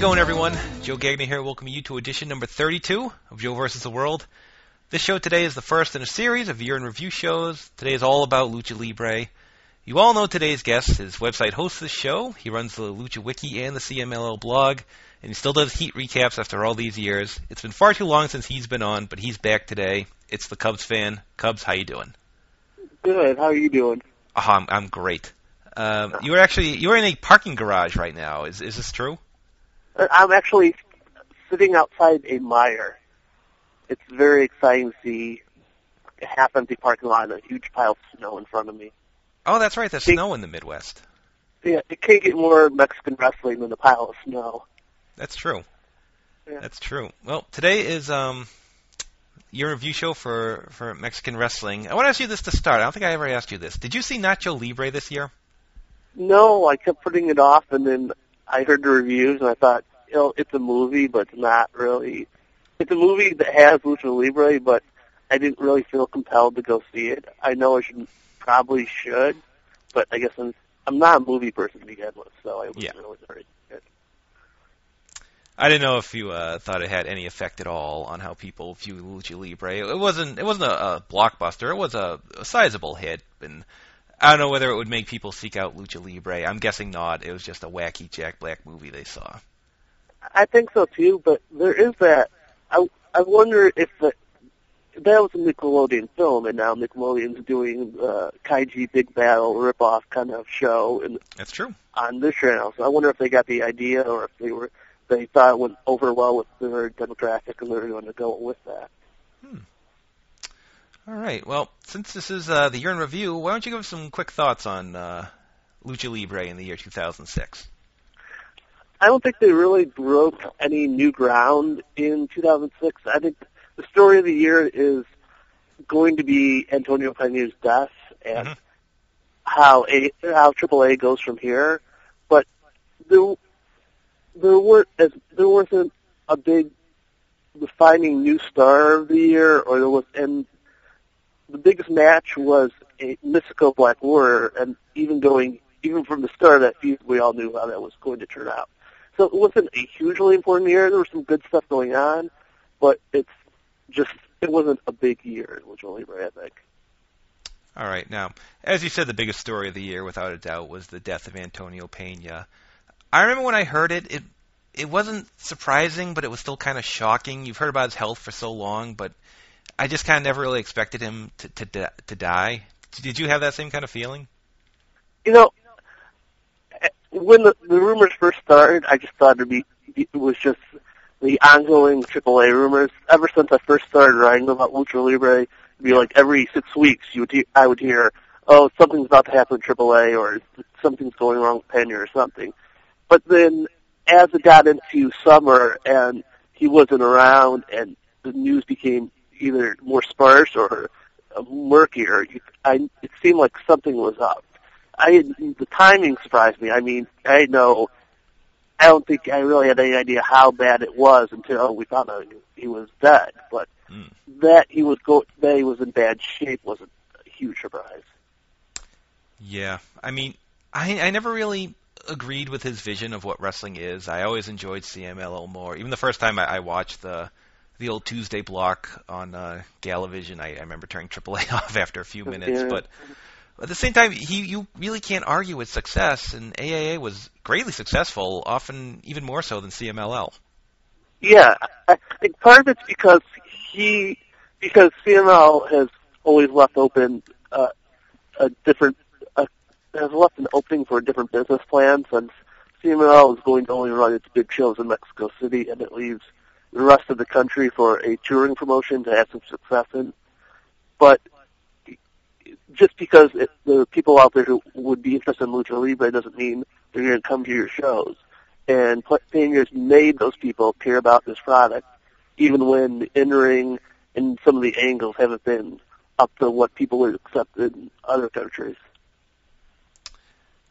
How's it going, everyone? Joe Gagnon here, welcoming you to edition number 32 of Joe versus the World. This show today is the first in a series of year in review shows. Today is all about Lucha Libre. You all know today's guest. His website hosts this show. He runs the Lucha Wiki and the CMLL blog, and he still does heat recaps after all these years. It's been far too long since he's been on, but he's back today. It's the Cubs fan. Cubs, how you doing? Good. How are you doing? Oh, I'm, I'm great. Um, you are actually you're in a parking garage right now. Is is this true? I'm actually sitting outside a Meijer. It's very exciting to see a half-empty parking lot and a huge pile of snow in front of me. Oh, that's right. There's Hey. snow in the Midwest. Yeah, it can't get more Mexican wrestling than a pile of snow. That's true. Yeah. That's true. Well, today is um your review show for for Mexican wrestling. I want to ask you this to start. I don't think I ever asked you this. Did you see Nacho Libre this year? No, I kept putting it off, and then I heard the reviews, and I thought, you know, it's a movie, but it's not really. It's a movie that has Lucha Libre, but I didn't really feel compelled to go see it. I know I should, probably should, but I guess I'm, I'm not a movie person to begin with, so I wasn't Yeah. really very good. I didn't know if you uh, thought it had any effect at all on how people view Lucha Libre. It wasn't. It wasn't a, a blockbuster. It was a, a sizable hit, and I don't know whether it would make people seek out Lucha Libre. I'm guessing not. It was just a wacky Jack Black movie they saw. I think so too, but there is that. I I wonder if the, that was a Nickelodeon film, and now Nickelodeon's doing uh, Kaiju Big Battel ripoff kind of show and That's true. on this channel. So I wonder if they got the idea, or if they were they thought it went over well with their demographic, and they're going to go with that. Hmm. All right. Well, since this is uh, the year in review, why don't you give us some quick thoughts on uh, Lucha Libre in the year 2006? I don't think they really broke any new ground in 2006. I think the story of the year is going to be Antonio Pena's death and Mhm. how a how AAA goes from here. But there there weren't as there wasn't a big defining new star of the year, or there was and the biggest match was a Mystico Black Warrior, and even going even from the start of that feud, we all knew how that was going to turn out. So it wasn't a hugely important year. There was some good stuff going on, but it's just it wasn't a big year in Libre, I. All right. Now, as you said, the biggest story of the year, without a doubt, was the death of Antonio Pena. I remember when I heard it, it it wasn't surprising, but it was still kind of shocking. You've heard about his health for so long, but I just kind of never really expected him to to to die. Did you have that same kind of feeling? You know, when the, the rumors first started, I just thought it'd be it was just the ongoing AAA rumors. Ever since I first started writing about Lucha Libre, it'd be like every six weeks you would he- I would hear, oh, something's about to happen in AAA, or something's going wrong with Pena or something. But then, as it got into summer and he wasn't around, and the news became either more sparse or uh, murkier, I, it seemed like something was up. I the timing surprised me. I mean, I know. I don't think I really had any idea how bad it was until we found out he was dead. But Mm. that he was go that he was in bad shape was a huge surprise. Yeah, I mean, I I never really agreed with his vision of what wrestling is. I always enjoyed CMLL more. Even the first time I, I watched the the old Tuesday block on uh, Galavision, I, I remember turning AAA off after a few minutes. Yeah. But at the same time, he you really can't argue with success, and AAA was greatly successful, often even more so than CMLL. Yeah, I think part of it's because he because CML has always left open uh, a different uh, has left an opening for a different business plan since CML is going to only run its big shows in Mexico City and it leaves the rest of the country for a touring promotion to have some success in. But just because it, there are people out there who would be interested in Lucha Libre doesn't mean they're going to come to your shows. And Pioneers made those people care about this product, even when the in-ring and some of the angles haven't been up to what people would accept in other countries.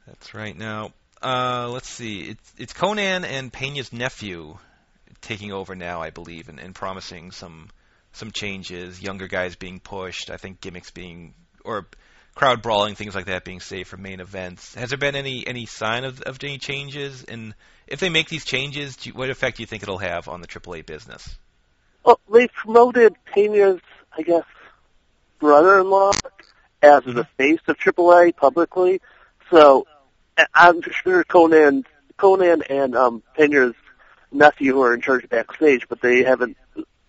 That's right. Now, uh, let's see. It's it's Konnan and Pena's nephew taking over now, I believe, and, and promising some some changes. Younger guys being pushed. I think gimmicks being or crowd brawling, things like that being saved for main events. Has there been any any sign of of any changes? And if they make these changes, you, what effect do you think it'll have on the AAA business? Well, they promoted Pena's, I guess, brother-in-law as the face of AAA publicly. So I'm sure Konnan, Konnan and um, Pena's nephew who are in charge backstage, but they haven't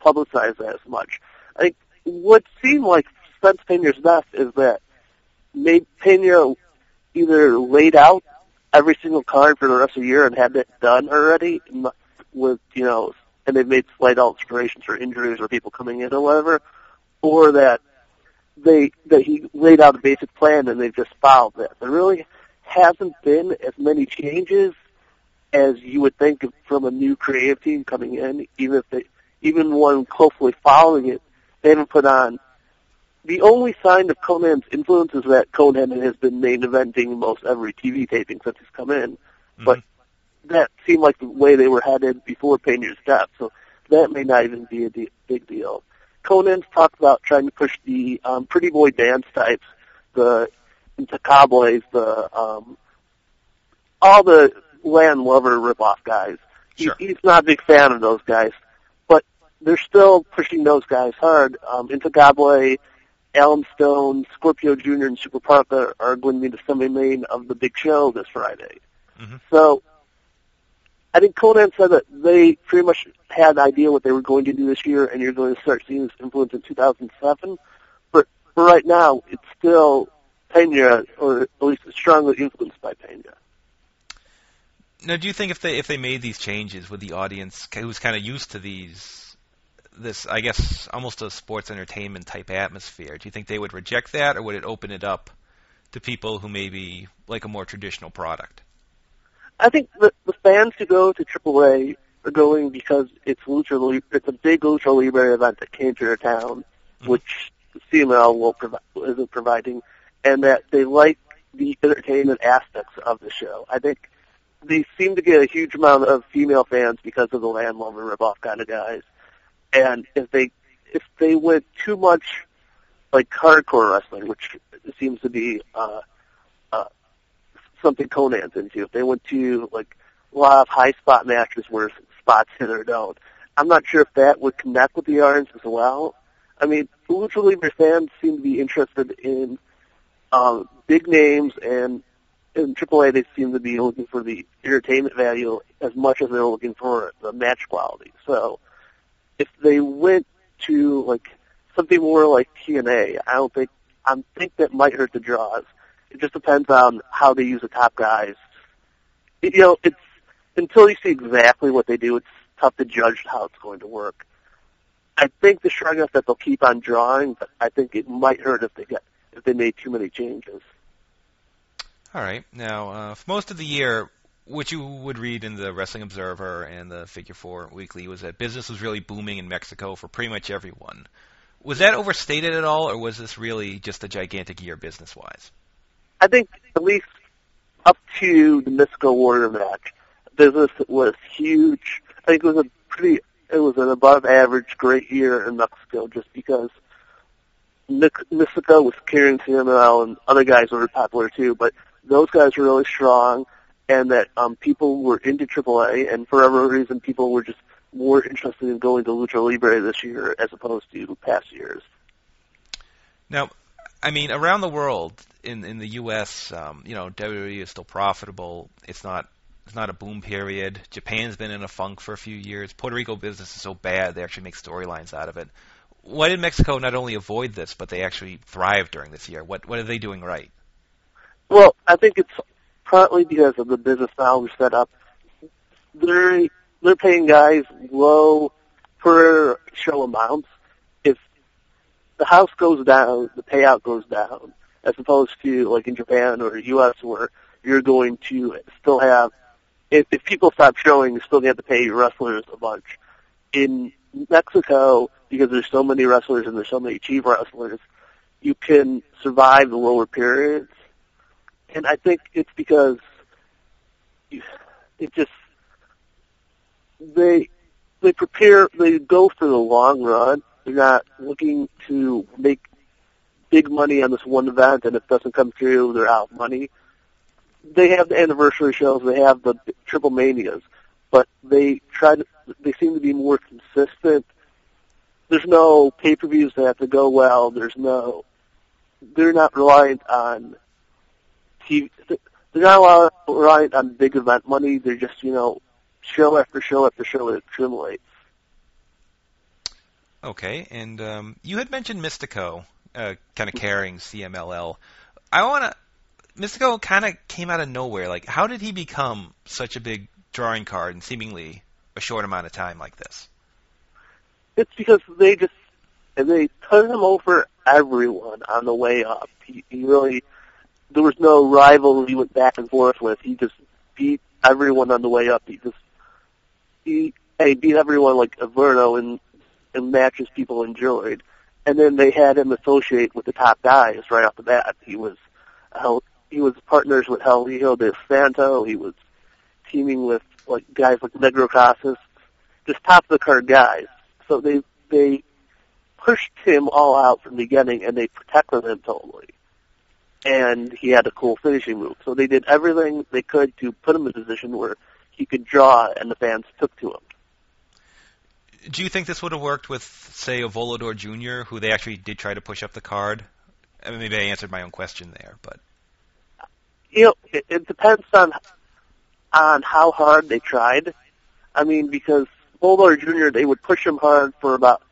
publicized that as much. I think what seemed like since Pena's death is that made Pena either laid out every single card for the rest of the year and had it done already with, you know, and they've made slight alterations for injuries or people coming in or whatever, or that they, that he laid out a basic plan and they've just followed that. There really hasn't been as many changes as you would think from a new creative team coming in, even if they, even one closely following it, they haven't put on the only sign of Konnan's influence is that Konnan has been main eventing most every TV taping since he's come in. Mm-hmm. But that seemed like the way they were headed before Pena's death, so that may not even be a de- big deal. Konnan's talked about trying to push the um, pretty boy dance types, the the cowboys, the um, all the Latin Lover ripoff guys. Sure. He, he's not a big fan of those guys, but they're still pushing those guys hard. Um, Intouchable, Alan Stone, Scorpio Jr., and Super Parka are going to be the semi-main of the big show this Friday. Mm-hmm. So I think Konnan said that they pretty much had an idea what they were going to do this year, and you're going to start seeing this influence in 2007. But for right now, it's still Pena, or at least strongly influenced by Pena. Now, do you think if they if they made these changes with the audience who's kind of used to these this, I guess, almost a sports entertainment type atmosphere. Do you think they would reject that, or would it open it up to people who maybe like a more traditional product? I think the, the fans who go to AAA are going because it's Lucha Libre, it's a big Lucha Libre event that came to their town, mm-hmm. which CMLL will provi- isn't providing, and that they like the entertainment aspects of the show. I think they seem to get a huge amount of female fans because of the Latin Lover ripoff kind of guys. And if they if they went too much like hardcore wrestling, which seems to be uh, uh, something Konnan's into, if they went to like a lot of high spot matches where spots hit or don't, I'm not sure if that would connect with the audience as well. I mean, Lucha Libre fans seem to be interested in um, big names, and in AAA they seem to be looking for the entertainment value as much as they're looking for the match quality. So if they went to like something more like TNA, I don't think I think that might hurt the draws. It just depends on how they use the top guys. You know, it's until you see exactly what they do, it's tough to judge how it's going to work. I think the enough that they'll keep on drawing, but I think it might hurt if they get if they made too many changes. All right. Now, uh, for most of the year, what you would read in the Wrestling Observer and the Figure Four Weekly was that business was really booming in Mexico for pretty much everyone. Was that overstated at all, or was this really just a gigantic year business-wise? I think at least up to the Mystico Warrior match, business was huge. I think it was a pretty, it was an above-average great year in Mexico, just because Mystico was carrying CMLL and other guys were popular too, but those guys were really strong and that um, people were into AAA, and for whatever reason, people were just more interested in going to Lucha Libre this year as opposed to past years. Now, I mean, around the world, in in the U.S., um, you know, WWE is still profitable. It's not it's not a boom period. Japan's been in a funk for a few years. Puerto Rico business is so bad they actually make storylines out of it. Why did Mexico not only avoid this, but they actually thrive during this year? What what are they doing right? Well, I think it's partly because of the business model we set up. They're they're paying guys low per show amounts. If the house goes down, the payout goes down, as opposed to like in Japan or U.S. where you're going to still have. If, if people stop showing, you're still have to pay your wrestlers a bunch. In Mexico, because there's so many wrestlers and there's so many cheap wrestlers, you can survive the lower periods and I think it's because it just they they prepare they go for the long run. They're not looking to make big money on this one event and if it doesn't come through, they're out money. They have the anniversary shows, they have the triple manias, but they try to, they seem to be more consistent. There's no pay-per-views that have to go well. There's no, they're not reliant on TV, they're not reliant on big event money. They're just, you know, show after show after show it accumulates. Okay, and um, you had mentioned Mystico, uh, kind of carrying CMLL. I want to. Mystico kind of came out of nowhere. Like, how did he become such a big drawing card in seemingly a short amount of time like this? It's because they just and they put him over everyone on the way up. He, he really there was no rival he went back and forth with. He just beat everyone on the way up. He just he, he beat everyone like Averno in in matches people enjoyed. And then they had him associate with the top guys right off the bat. He was he was partners with Hijo de Santo. He was teaming with like guys like Negro Casas, just top of the card guys. So they they pushed him all out from the beginning, and they protected him totally. And he had a cool finishing move. So they did everything they could to put him in a position where he could draw, and the fans took to him do you think this would have worked with, say, a Volador Jr., who they actually did try to push up the card? I mean, maybe I answered my own question there, but you know, it, it depends on on how hard they tried. I mean, because Volador Jr. they would push him hard for about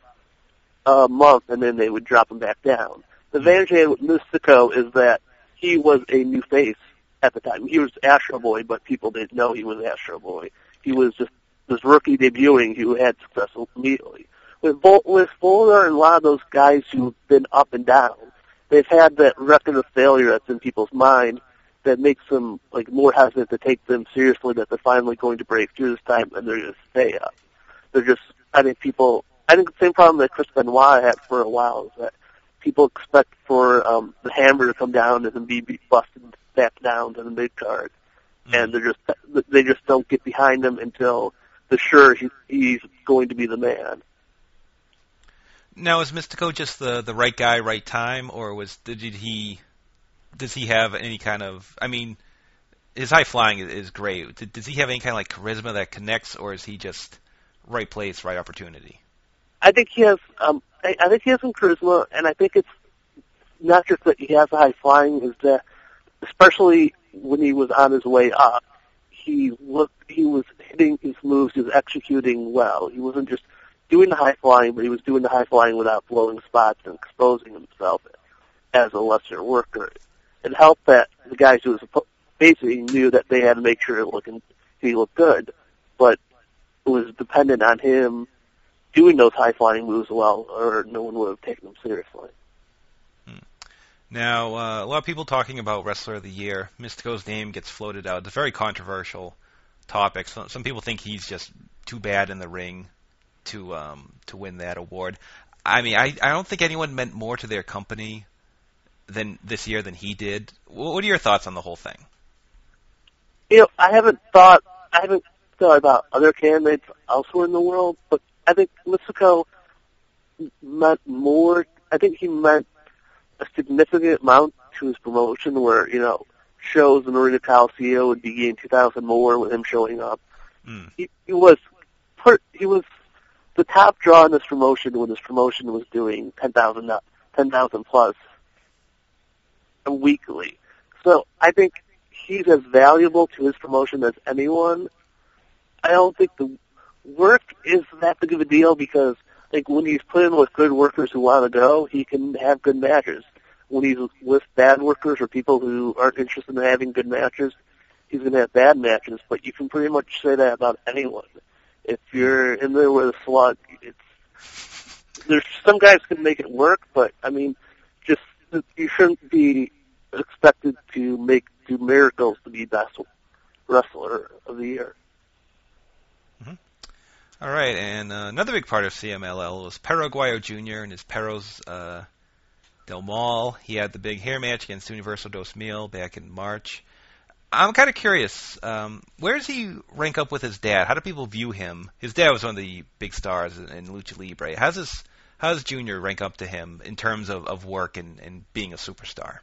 a month, and then they would drop him back down. The advantage mm-hmm. with Mystico is that he was a new face at the time. He was Astro Boy, but people didn't know he was Astro Boy. He was just this rookie debuting who had success immediately. With Vol- with Volador and a lot of those guys who've been up and down, they've had that record of failure that's in people's mind that makes them like more hesitant to take them seriously that they're finally going to break through this time and they're going to stay up. They're just I think people I think the same problem that Chris Benoit had for a while is that people expect for um the hammer to come down and then be, be busted back down to the mid card. Mm-hmm. And they're just they just don't get behind him until the sure he, he's going to be the man. Now, is Mystico just the the right guy, right time, or was did he does he have any kind of? I mean, his high flying is, is great. Does he have any kind of like charisma that connects, or is he just right place, right opportunity? I think he has. Um, I, I think he has some charisma, and I think it's not just that he has high flying, is that especially when he was on his way up, he looked, he was hitting his moves, he was executing well. He wasn't just doing the high flying, but he was doing the high flying without blowing spots and exposing himself as a lesser worker. It helped that the guys who was basically knew that they had to make sure it looking he looked good, but it was dependent on him doing those high flying moves well, or no one would have taken them seriously. Now, uh, a lot of people talking about Wrestler of the Year. Mystico's name gets floated out. It's a very controversial topic. Some, some people think he's just too bad in the ring to um, to win that award. I mean, I, I don't think anyone meant more to their company than this year than he did. What are your thoughts on the whole thing? You know, I haven't thought I haven't thought about other candidates elsewhere in the world, but I think Mystico meant more. I think he meant a significant amount to his promotion where, you know, shows in Arena Coliseum would be getting 2,000 more with him showing up. Mm. He, he was per, he was the top draw in this promotion when this promotion was doing 10,000 10,000 plus weekly. So I think he's as valuable to his promotion as anyone. I don't think the work is that big of a deal because like when he's put in with good workers who want to go, he can have good matches. When he's with bad workers or people who aren't interested in having good matches, he's going to have bad matches. But you can pretty much say that about anyone. If you're in there with a slug, it's there's some guys can make it work, but I mean, just you shouldn't be expected to make do miracles to be best wrestler of the year. Mm-hmm. All right, and uh, another big part of CMLL was Perro Aguayo Jr. and his Perros uh, Del Mal. He had the big hair match against Universo Dos Mil back in March. I'm kind of curious, um, where does he rank up with his dad? How do people view him? His dad was one of the big stars in, in Lucha Libre. How's his how does Junior rank up to him in terms of, of work and, and being a superstar?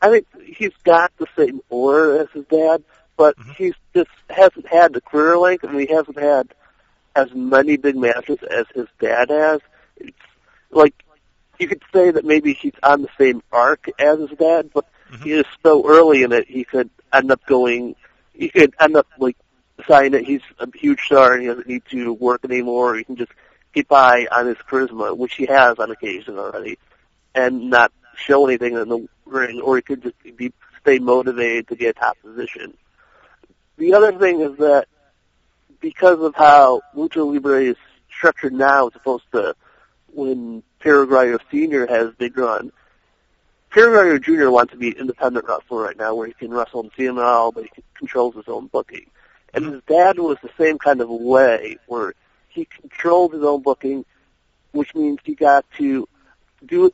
I think he's got the same aura as his dad, but Mhm. he's just hasn't had the career length, and he hasn't had as many big matches as his dad has. It's like you could say that maybe he's on the same arc as his dad, but Mhm. he is so early in it. He could end up going. He could end up like deciding that he's a huge star and he doesn't need to work anymore. He can just get by on his charisma, which he has on occasion already, and not show anything in the ring, or he could just be stay motivated to get a top position. The other thing is that because of how Lucha Libre is structured now, as opposed to when Perro Aguayo Senior has big run, Perro Aguayo Junior wants to be an independent wrestler right now, where he can wrestle in CML, but he controls his own booking. And his dad was the same kind of way, where he controlled his own booking, which means he got to do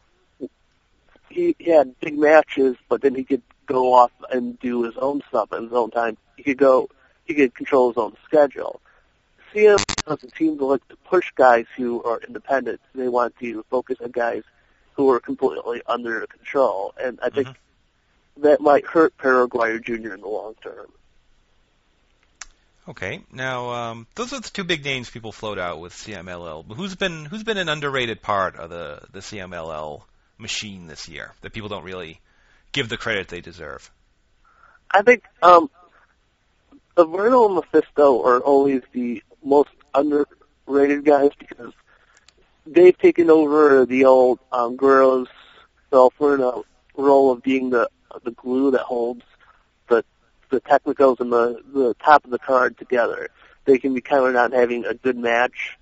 he had big matches, but then he could go off and do his own stuff at his own time. He could go, he could control his own schedule. CM doesn't seem to like to push guys who are independent. They want to focus on guys who are completely under control, and I think that might hurt Perro Aguayo Jr. in the long term. Okay, now um, those are the two big names people float out with CMLL. But who's been who's been an underrated part of the the CMLL machine this year that people don't really give the credit they deserve? I think um, Averno and Mephisto are always the most underrated guys because they've taken over the old um, Guerrero's role of being the the glue that holds the the technicals and the the top of the card together. They can be counted on having a good match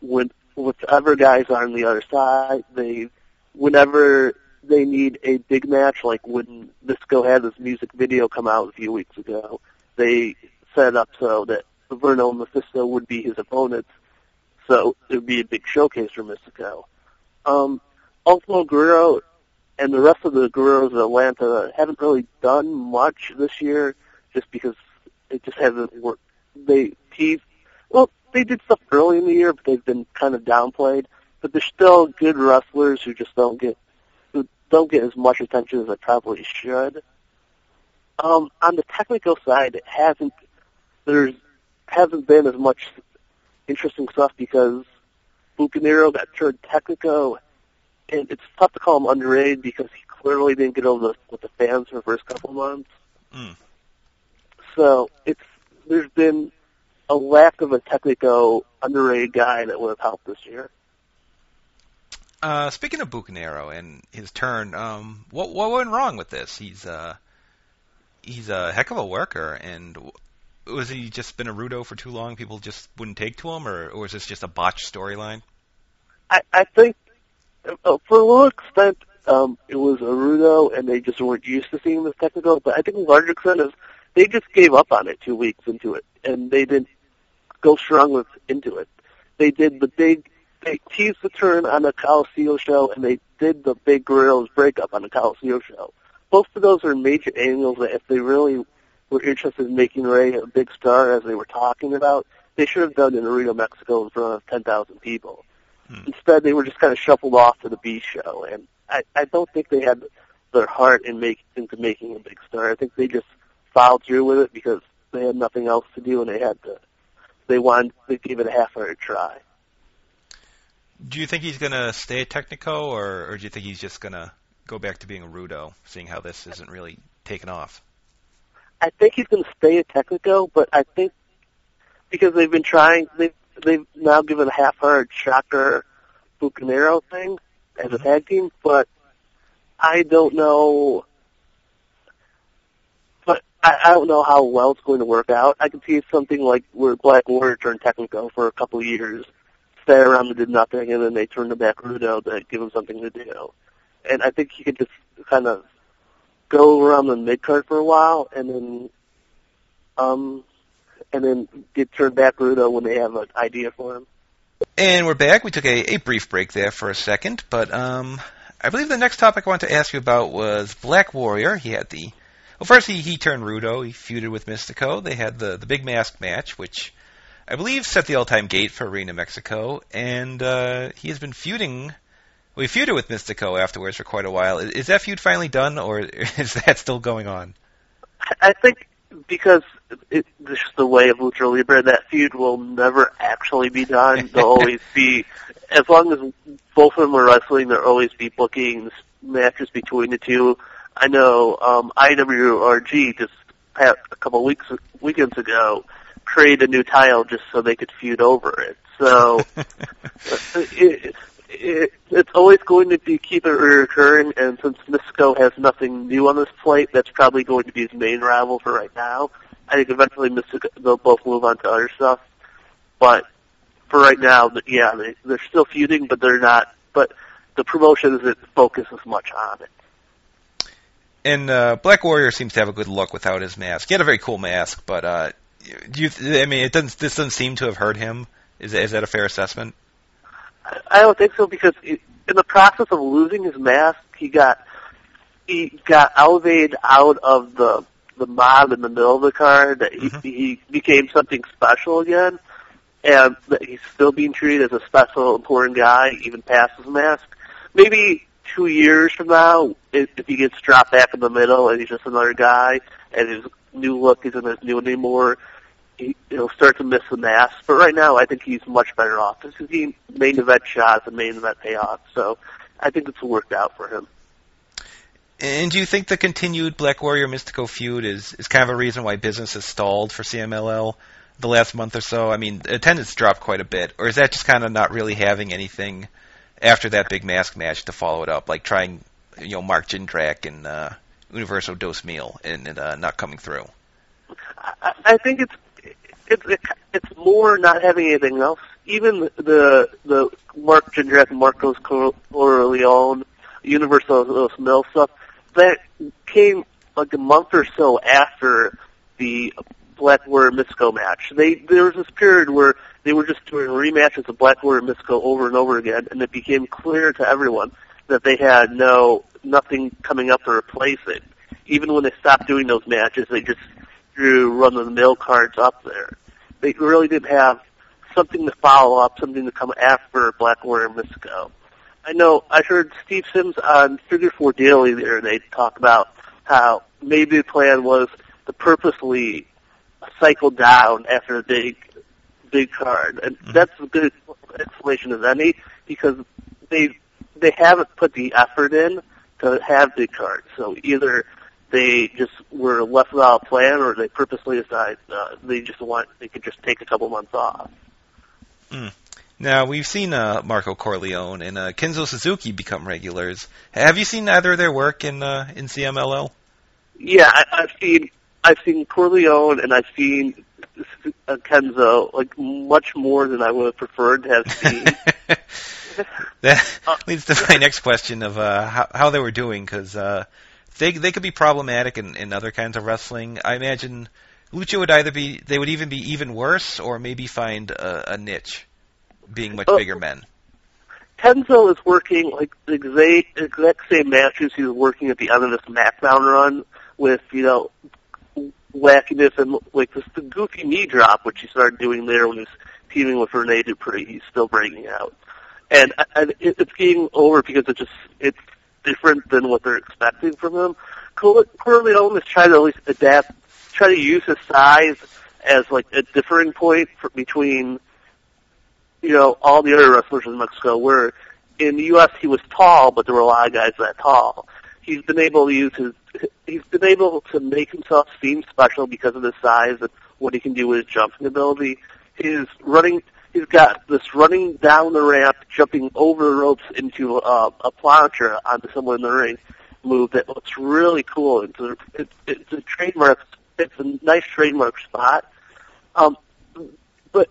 with whichever guys are on the other side. They whenever they need a big match, like when Mystico had this music video come out a few weeks ago, they set up so that Averno and Mephisto would be his opponents, so it would be a big showcase for Mystico. Um, Ultimo Guerrero and the rest of the Guerreros of Atlanta haven't really done much this year, just because it just hasn't worked. They teased, well, they did stuff early in the year, but they've been kind of downplayed. But they're still good wrestlers who just don't get who don't get as much attention as they probably should. Um, on the technical side, it hasn't there's hasn't been as much interesting stuff because Bucanero got turned Technico, and it's tough to call him underrated because he clearly didn't get over the, with the fans for the first couple of months. Mm. So it's there's been a lack of a Technico underrated guy that would have helped this year. Uh, speaking of Bucanero and his turn, um, what what went wrong with this? He's uh, he's a heck of a worker, and was he just been a Rudo for too long? People just wouldn't take to him, or, or was this just a botched storyline? I, I think uh, for a little extent um, it was a Rudo, and they just weren't used to seeing this technical. But I think the larger extent is they just gave up on it two weeks into it, and they didn't go strong with into it. They did the big, they teased the turn on the Coliseum show, and they did the big Guerrero's breakup on the Coliseum show. Both of those are major angles that if they really were interested in making Rey a big star, as they were talking about, they should have done in Arena Mexico, in front of 10,000 people. Hmm. Instead, they were just kind of shuffled off to the B show, and I, I don't think they had their heart in make, into making a big star. I think they just followed through with it because they had nothing else to do, and they had to. They wanted to give it a half-hearted try. Do you think he's gonna stay at Technico, or, or do you think he's just gonna go back to being a Rudo, seeing how this isn't really taken off? I think he's going to stay at Technico, but I think because they've been trying, they've they've now given a half-hearted Shocker Bucanero thing as a Mhm. tag team, but I don't know. But I, I don't know how well it's going to work out. I could see something like where Black Warrior turned Technico for a couple of years, stay around and did nothing, and then they turned to back Rudo to give him something to do. And I think he could just kind of go around the mid card for a while, and then, um, and then get turned back Rudo when they have an idea for him. And we're back. We took a, a brief break there for a second, but um, I believe the next topic I wanted to ask you about was Black Warrior. He had the well, first he, he turned Rudo. He feuded with Mystico. They had the the big mask match, which I believe, set the all-time gate for Arena Mexico, and uh, he has been feuding. We feuded with Mystico afterwards for quite a while. Is, that feud finally done, or is that still going on? I think because it, this is the way of Lucha Libre, that feud will never actually be done. There'll always be, as long as both of them are wrestling, there'll always be booking matches between the two. I know um, IWRG just had a couple weeks weekends ago created a new title just so they could feud over it. So it, it, it's always going to be keep it recurring, and since Mystico has nothing new on this plate, that's probably going to be his main rival for right now. I think eventually Mystico they'll both move on to other stuff, but for right now, yeah, they, they're still feuding, but they're not. But the promotion isn't focused as much on it. And uh, Black Warrior seems to have a good look without his mask. He had a very cool mask, but uh, do you? I mean, it doesn't. This doesn't seem to have hurt him. Is is that a fair assessment? I don't think so because in the process of losing his mask, he got he got elevated out of the the mob in the middle of the card. That he, mm-hmm. he became something special again, and that he's still being treated as a special, important guy even past his mask. Maybe two years from now, if, if he gets dropped back in the middle and he's just another guy, and his new look isn't as new anymore, he, he'll start to miss the mask. But right now, I think he's much better off. This is the main event shots and main event payoff. So I think it's worked out for him. And do you think the continued Black Warrior Mystico feud is, is kind of a reason why business has stalled for CMLL the last month or so? I mean, attendance dropped quite a bit, or is that just kind of not really having anything after that big mask match to follow it up, like trying, you know, Mark Jindrak and uh, Universo Dos Mil and, and uh, not coming through? I, I think it's it's it's more not having anything else. Even the the Mark Jindrak Marcos Corleone, Universo Dos Mil stuff that came like a month or so after the Black Warrior Mystico match. They there was this period where they were just doing rematches of Black Warrior Mystico over and over again, and it became clear to everyone that they had no nothing coming up to replace it. Even when they stopped doing those matches, they just threw run of the mill cards up there. They really didn't have something to follow up, something to come after Black Warrior Mystico. I know I heard Steve Sims on Figure Four Daily there. They talk about how maybe the plan was to purposely cycle down after the big big card, and mm-hmm. that's a good explanation as any because they they haven't put the effort in to have big cards. So either they just were left without a plan, or they purposely decided uh, they just want they could just take a couple months off. Mm. Now we've seen uh, Marco Corleone and uh, Kenzo Suzuki become regulars. Have you seen either of their work in uh, in CMLL? Yeah, I, I've seen I've seen Corleone and I've seen uh, Kenzo like much more than I would have preferred to have seen. that leads to my next question of uh, how, how they were doing because uh, they they could be problematic in, in other kinds of wrestling. I imagine Lucha would either be they would even be even worse or maybe find a, a niche, being much bigger men. Kenzo is working like the exact, exact same matches he was working at the end of the SmackDown run with you know wackiness and like this the goofy knee drop which he started doing there when he was teaming with Rene Dupree. He's still breaking out, and, and it, it's getting over because it just it's different than what they're expecting from him. Corleone is trying to at least adapt, try to use his size as like a differing point for, between, you know, all the other wrestlers in Mexico. Where in the U.S. he was tall, but there were a lot of guys that tall. He's been able to use his, he's been able to make himself seem special because of his size and what he can do with his jumping ability. His running he's got this running down the ramp, jumping over the ropes into uh, a plancha onto someone in the ring move that looks really cool. It's a, it, it's a trademark. It's a nice trademark spot. Um, but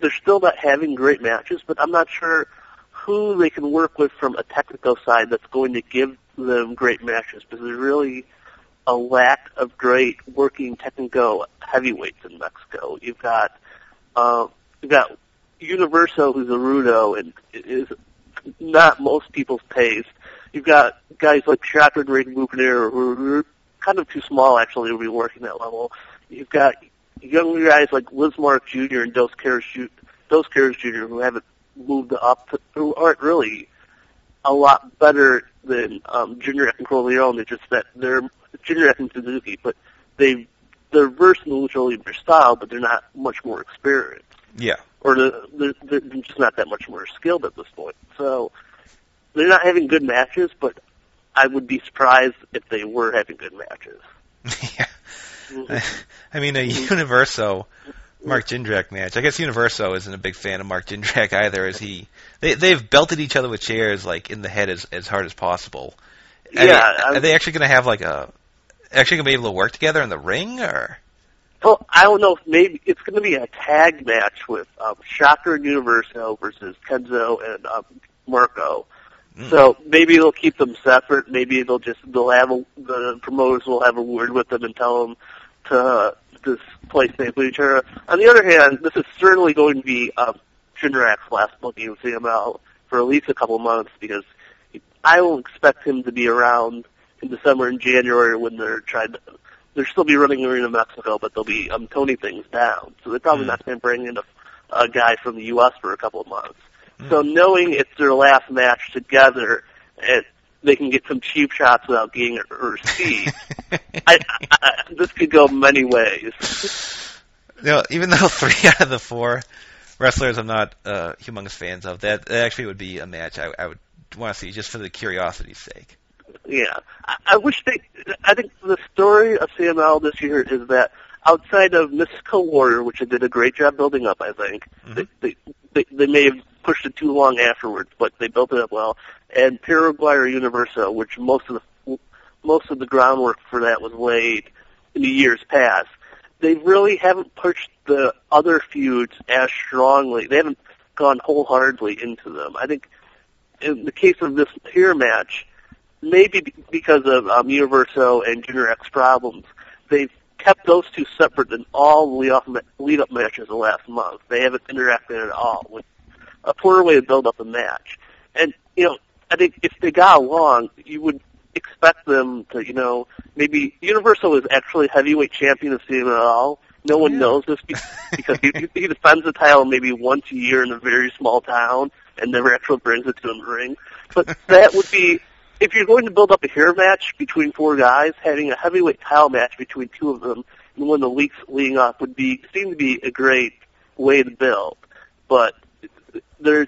they're still not having great matches. But I'm not sure who they can work with from a technical side that's going to give them great matches because there's really a lack of great working technical heavyweights in Mexico. You've got uh, You've got Universo, who's a rudo and is not most people's taste. You've got guys like Chakra Great Movner, who are kind of too small actually to be working that level. You've got younger guys like Lizmark Jr. and Dos Caras Jr. who haven't moved up, to, who aren't really a lot better than um, Junior and Corleone. It's just that they're Junior and Suzuki, but they they're versed in the lucha libre style, but they're not much more experienced, Yeah. or they're, they're, they're just not that much more skilled at this point. So they're not having good matches, but I would be surprised if they were having good matches. yeah. I mean, a mm-hmm. Universo Mark Jindrak match. I guess Universo isn't a big fan of Mark Jindrak either. Is he? They they've belted each other with chairs like in the head as as hard as possible. Are Yeah, they, are they actually going to have like a actually going to be able to work together in the ring or? Well, I don't know if maybe it's going to be a tag match with um, Shocker and Universo versus Kenzo and um, Marco. Mm. So maybe they'll keep them separate. Maybe they'll just they'll have a, the promoters will have a word with them and tell them to uh, just play safe with each other. On the other hand, this is certainly going to be um, Jindrak's last booking in CML for at least a couple of months because I will expect him to be around in December and January when they're trying to. They'll still be running Arena in Mexico, but they'll be um, toning things down. So they're probably Mm. not going to bring in a, a guy from the U.S. for a couple of months. Mm. So knowing it's their last match together, and they can get some cheap shots without getting I, I, I, this could go many ways. you know, even though three out of the four wrestlers I'm not uh, humongous fans of, that, that actually would be a match I, I would want to see just for the curiosity's sake. Yeah, I, I wish they. I think the story of CML this year is that outside of Mystico Warrior, which they did a great job building up, I think Mhm. they, they they they may have pushed it too long afterwards, but they built it up well. And Perro Aguayo Universo, which most of the most of the groundwork for that was laid in the years past. They really haven't pushed the other feuds as strongly. They haven't gone wholeheartedly into them. I think in the case of this here match, maybe because of um, Universo and Jindrak's problems, they've kept those two separate in all the lead up, matches the last month. They haven't interacted at all, which a poor way to build up a match. And you know, I think if they got along, you would expect them to, you know, maybe Universo is actually heavyweight champion of CMLL. No one Yeah. knows this because he, he defends the title maybe once a year in a very small town and never actually brings it to the ring. But that would be if you're going to build up a hair match between four guys, having a heavyweight title match between two of them in one of the weeks leading up would be seem to be a great way to build. But they're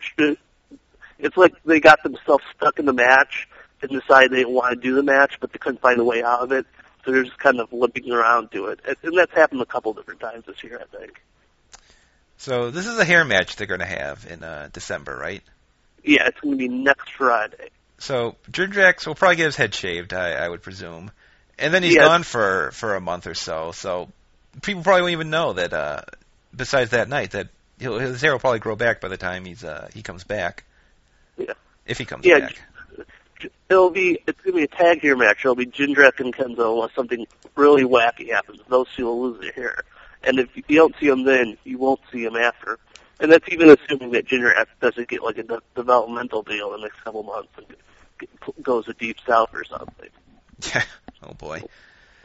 it's like they got themselves stuck in the match and decided they didn't want to do the match, but they couldn't find a way out of it. So they're just kind of limping around to it, and and that's happened a couple different times this year, I think. So this is a hair match they're going to have in uh, December, right? Yeah, it's going to be next Friday. So Jindrak will probably get his head shaved, I, I would presume, and then he's Yeah. gone for for a month or so. So people probably won't even know that. Uh, besides that night, that he'll, his hair will probably grow back by the time he's uh, he comes back. Yeah. If he comes Yeah, back. It'll be it's going to be a tag here match. It'll be Jindrak and Kenzo unless something really wacky happens. Those two will lose their hair, and if you don't see them then, you won't see them after. And that's even assuming that Jindrak doesn't get like a de- developmental deal in the next couple months and goes to Deep South or something. Yeah. Oh boy.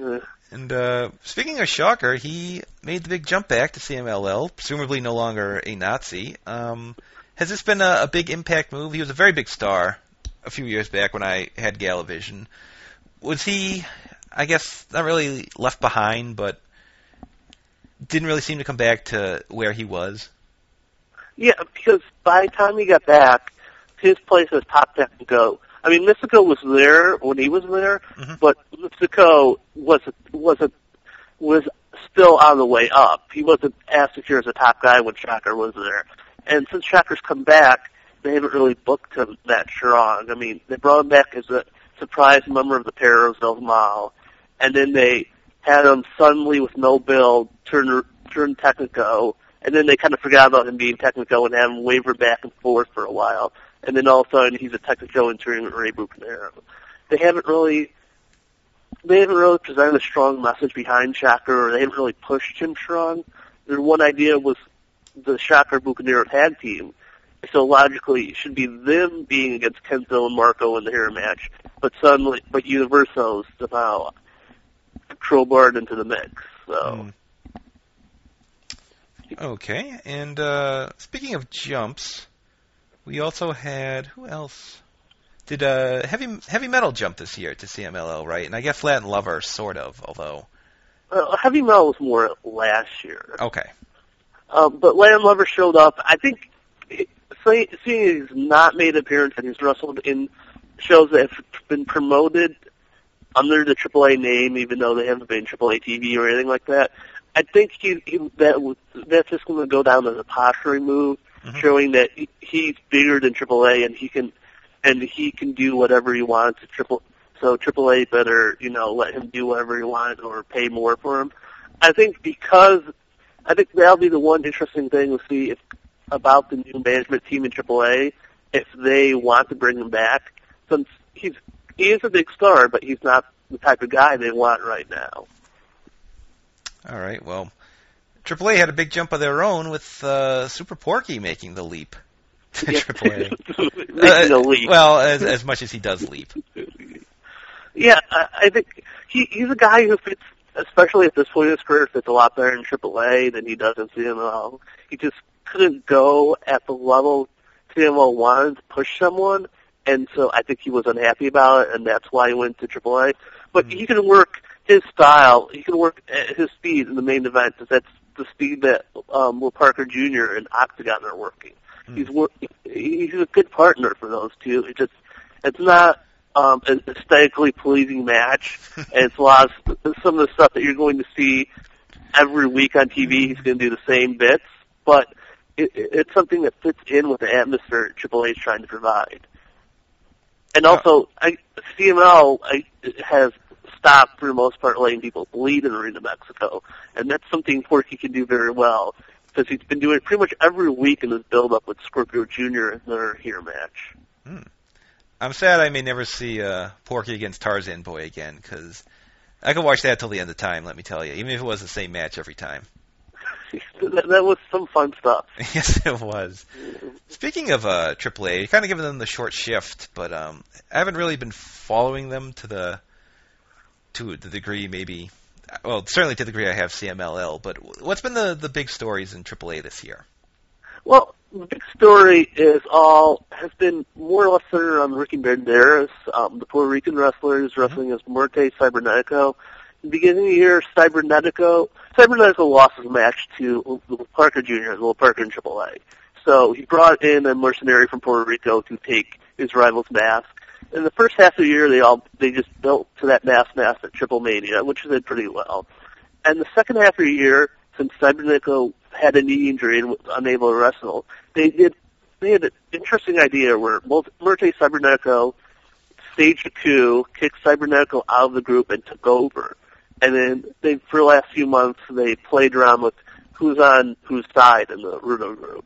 Uh, And uh, speaking of Shocker, he made the big jump back to CMLL, presumably no longer a Nazi. Um, has this been a, a big impact move? He was a very big star a few years back when I had Galavision. Was he, I guess, not really left behind, but didn't really seem to come back to where he was? Yeah, because by the time he got back, his place as top Mexico. I mean, Mystico was there when he was there, Mhm. but Mystico was wasn't was still on the way up. He wasn't as secure as a top guy when Shocker was there. And since Shocker's come back, they haven't really booked him that strong. I mean, they brought him back as a surprise member of the Perros del Mal, and then they had him suddenly with no build turn turn Technico, and then they kind of forgot about him being Technico and had him waver back and forth for a while. And then all of a sudden he's a Technico and turning Rey Bucanero. They haven't really they haven't really presented a strong message behind Shocker, or they haven't really pushed him strong. Their one idea was the Shocker Bucanero tag team, so logically it should be them being against Kenzo and Marco in the hair match, but suddenly, but Universo's somehow crowbarred into the mix. So Hmm. Okay, and uh, speaking of jumps, we also had who else? Did uh, heavy heavy metal jump this year to CMLL, right? And I guess Latin Lover, sort of, although. Uh, Heavy Metal was more last year. Okay. Um, but Latin Lover showed up. I think seeing seeing he's not made an appearance and he's wrestled in shows that have been promoted under the AAA name, even though they haven't been AAA TV or anything like that. I think he, he that that's just going to go down as a posturing move, Mhm. showing that he, he's bigger than AAA and he can and he can do whatever he wants. at Triple so AAA better you know let him do whatever he wants or pay more for him. I think because I think that'll be the one interesting thing to see if about the new management team in AAA if they want to bring him back since he's he is a big star, but he's not the type of guy they want right now. All right. Well, AAA had a big jump of their own with uh, Super Porky making the leap to AAA. Making Uh, a leap. Well, as as much as he does leap. Yeah, I, I think he he's a guy who fits, especially at this point in his career, fits a lot better in AAA than he does in CML. He just couldn't go at the level CML wanted to push someone, and so I think he was unhappy about it, and that's why he went to AAA. But Mhm. he can work his style. He can work at his speed in the main event. 'cause That's the speed that um, La Parka Jr. and Octagon are working. Hmm. He's wor- he's a good partner for those two. It just it's not um, an aesthetically pleasing match, and it's a lot of some of the stuff that you're going to see every week on TV. He's going to do the same bits, but it, it- it's something that fits in with the atmosphere AAA is trying to provide. And also, I, CML I, has stopped for the most part letting people bleed in Arena Mexico, and that's something Porky can do very well because he's been doing it pretty much every week in his build-up with Scorpio Jr. in their here match. I'm sad I may never see uh, Porky against Tarzan Boy again because I could watch that till the end of time. Let me tell you, even if it was the same match every time. that, that was some fun stuff. yes, it was. Speaking of uh, AAA, you're kind of giving them the short shift, but um, I haven't really been following them to the to the degree maybe. Well, certainly to the degree I have CMLL. But what's been the the big stories in AAA this year? Well, the big story is all has been more or less centered on Ricky Banderas, um, the Puerto Rican wrestler who's wrestling as Muerte Cybernetico. In the beginning of the year, Cybernetico Cybernetico lost his match to La Parka Jr. La Parka in AAA. So he brought in a mercenary from Puerto Rico to take his rival's mask. In the first half of the year, they all they just built to that mask mask at Triple Mania, which did pretty well. And the second half of the year, since Cybernetico had a knee injury and was unable to wrestle, they did they had an interesting idea where Muerte Cybernetico staged a coup, kicked Cybernetico out of the group, and took over. And then they, for the last few months, they played around with who's on whose side in the Rudo group.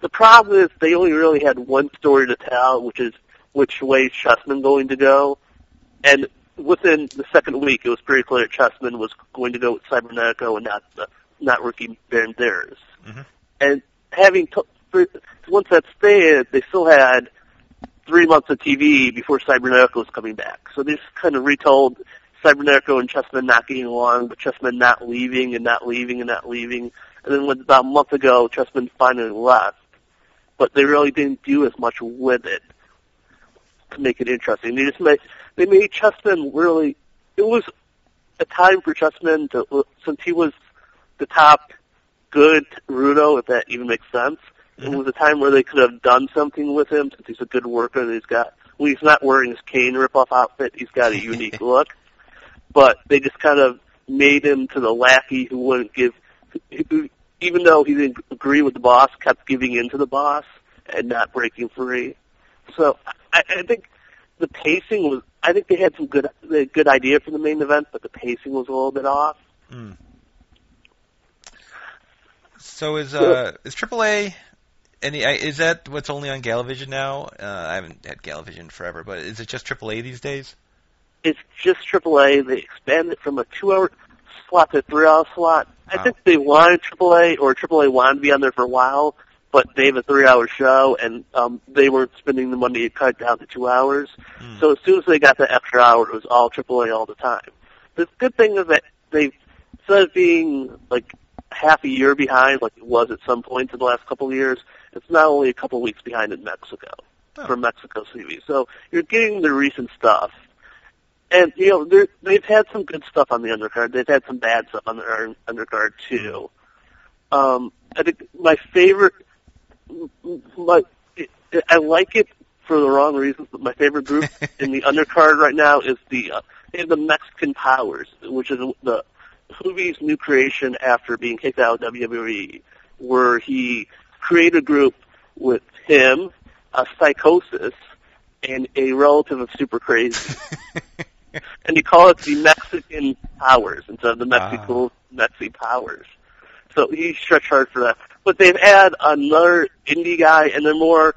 The problem is they only really had one story to tell, which is which way Chessman going to go. And within the second week, it was pretty clear Chessman was going to go with Cybernetico and not uh, not Ricky Banderas. Mhm. And having t- once that stayed, they still had three months of TV before Cybernetico was coming back. So they just kind of retold Cybernetico and Chessman not getting along, but Chessman not leaving and not leaving and not leaving. And then about a month ago, Chessman finally left. But they really didn't do as much with it to make it interesting. They just made they made Chessman really. It was a time for Chessman to since he was the top good Rudo, if that even makes sense. It Mhm. was a time where they could have done something with him since he's a good worker and he's got when he's not wearing his Kane ripoff outfit, he's got a unique look. But they just kind of made him to the lackey who wouldn't give, who, even though he didn't agree with the boss, kept giving in to the boss and not breaking free. So I, I think the pacing was. I think they had some good, they good idea for the main event, but the pacing was a little bit off. Mm. So is uh is AAA any I- is that what's only on Galavision now? Uh, I haven't had Galavision forever, but is it just AAA these days? It's just AAA. They expanded it from a two-hour slot to a three-hour slot. I think they wanted AAA or AAA wanted to be on there for a while, but they have a three-hour show, and um, they weren't spending the money to cut down to two hours. Hmm. So as soon as they got the extra hour, it was all AAA all the time. The good thing is that they, instead of being like half a year behind, like it was at some points in the last couple of years. It's now only a couple of weeks behind in Mexico Oh. for Mexico TV. So you're getting the recent stuff. And you know they've had some good stuff on the undercard. They've had some bad stuff on the un- undercard too. Um, I think my favorite, my I like it for the wrong reasons. But my favorite group in the undercard right now is the uh, the Mexican Powers, which is the Juvi's new creation after being kicked out of WWE, where he created a group with him, a psychosis, and a relative of super crazy. and you call it the Mexican Powers instead of the Mexico Mexi Powers. So he stretched hard for that. But they've had another indie guy, and they're more,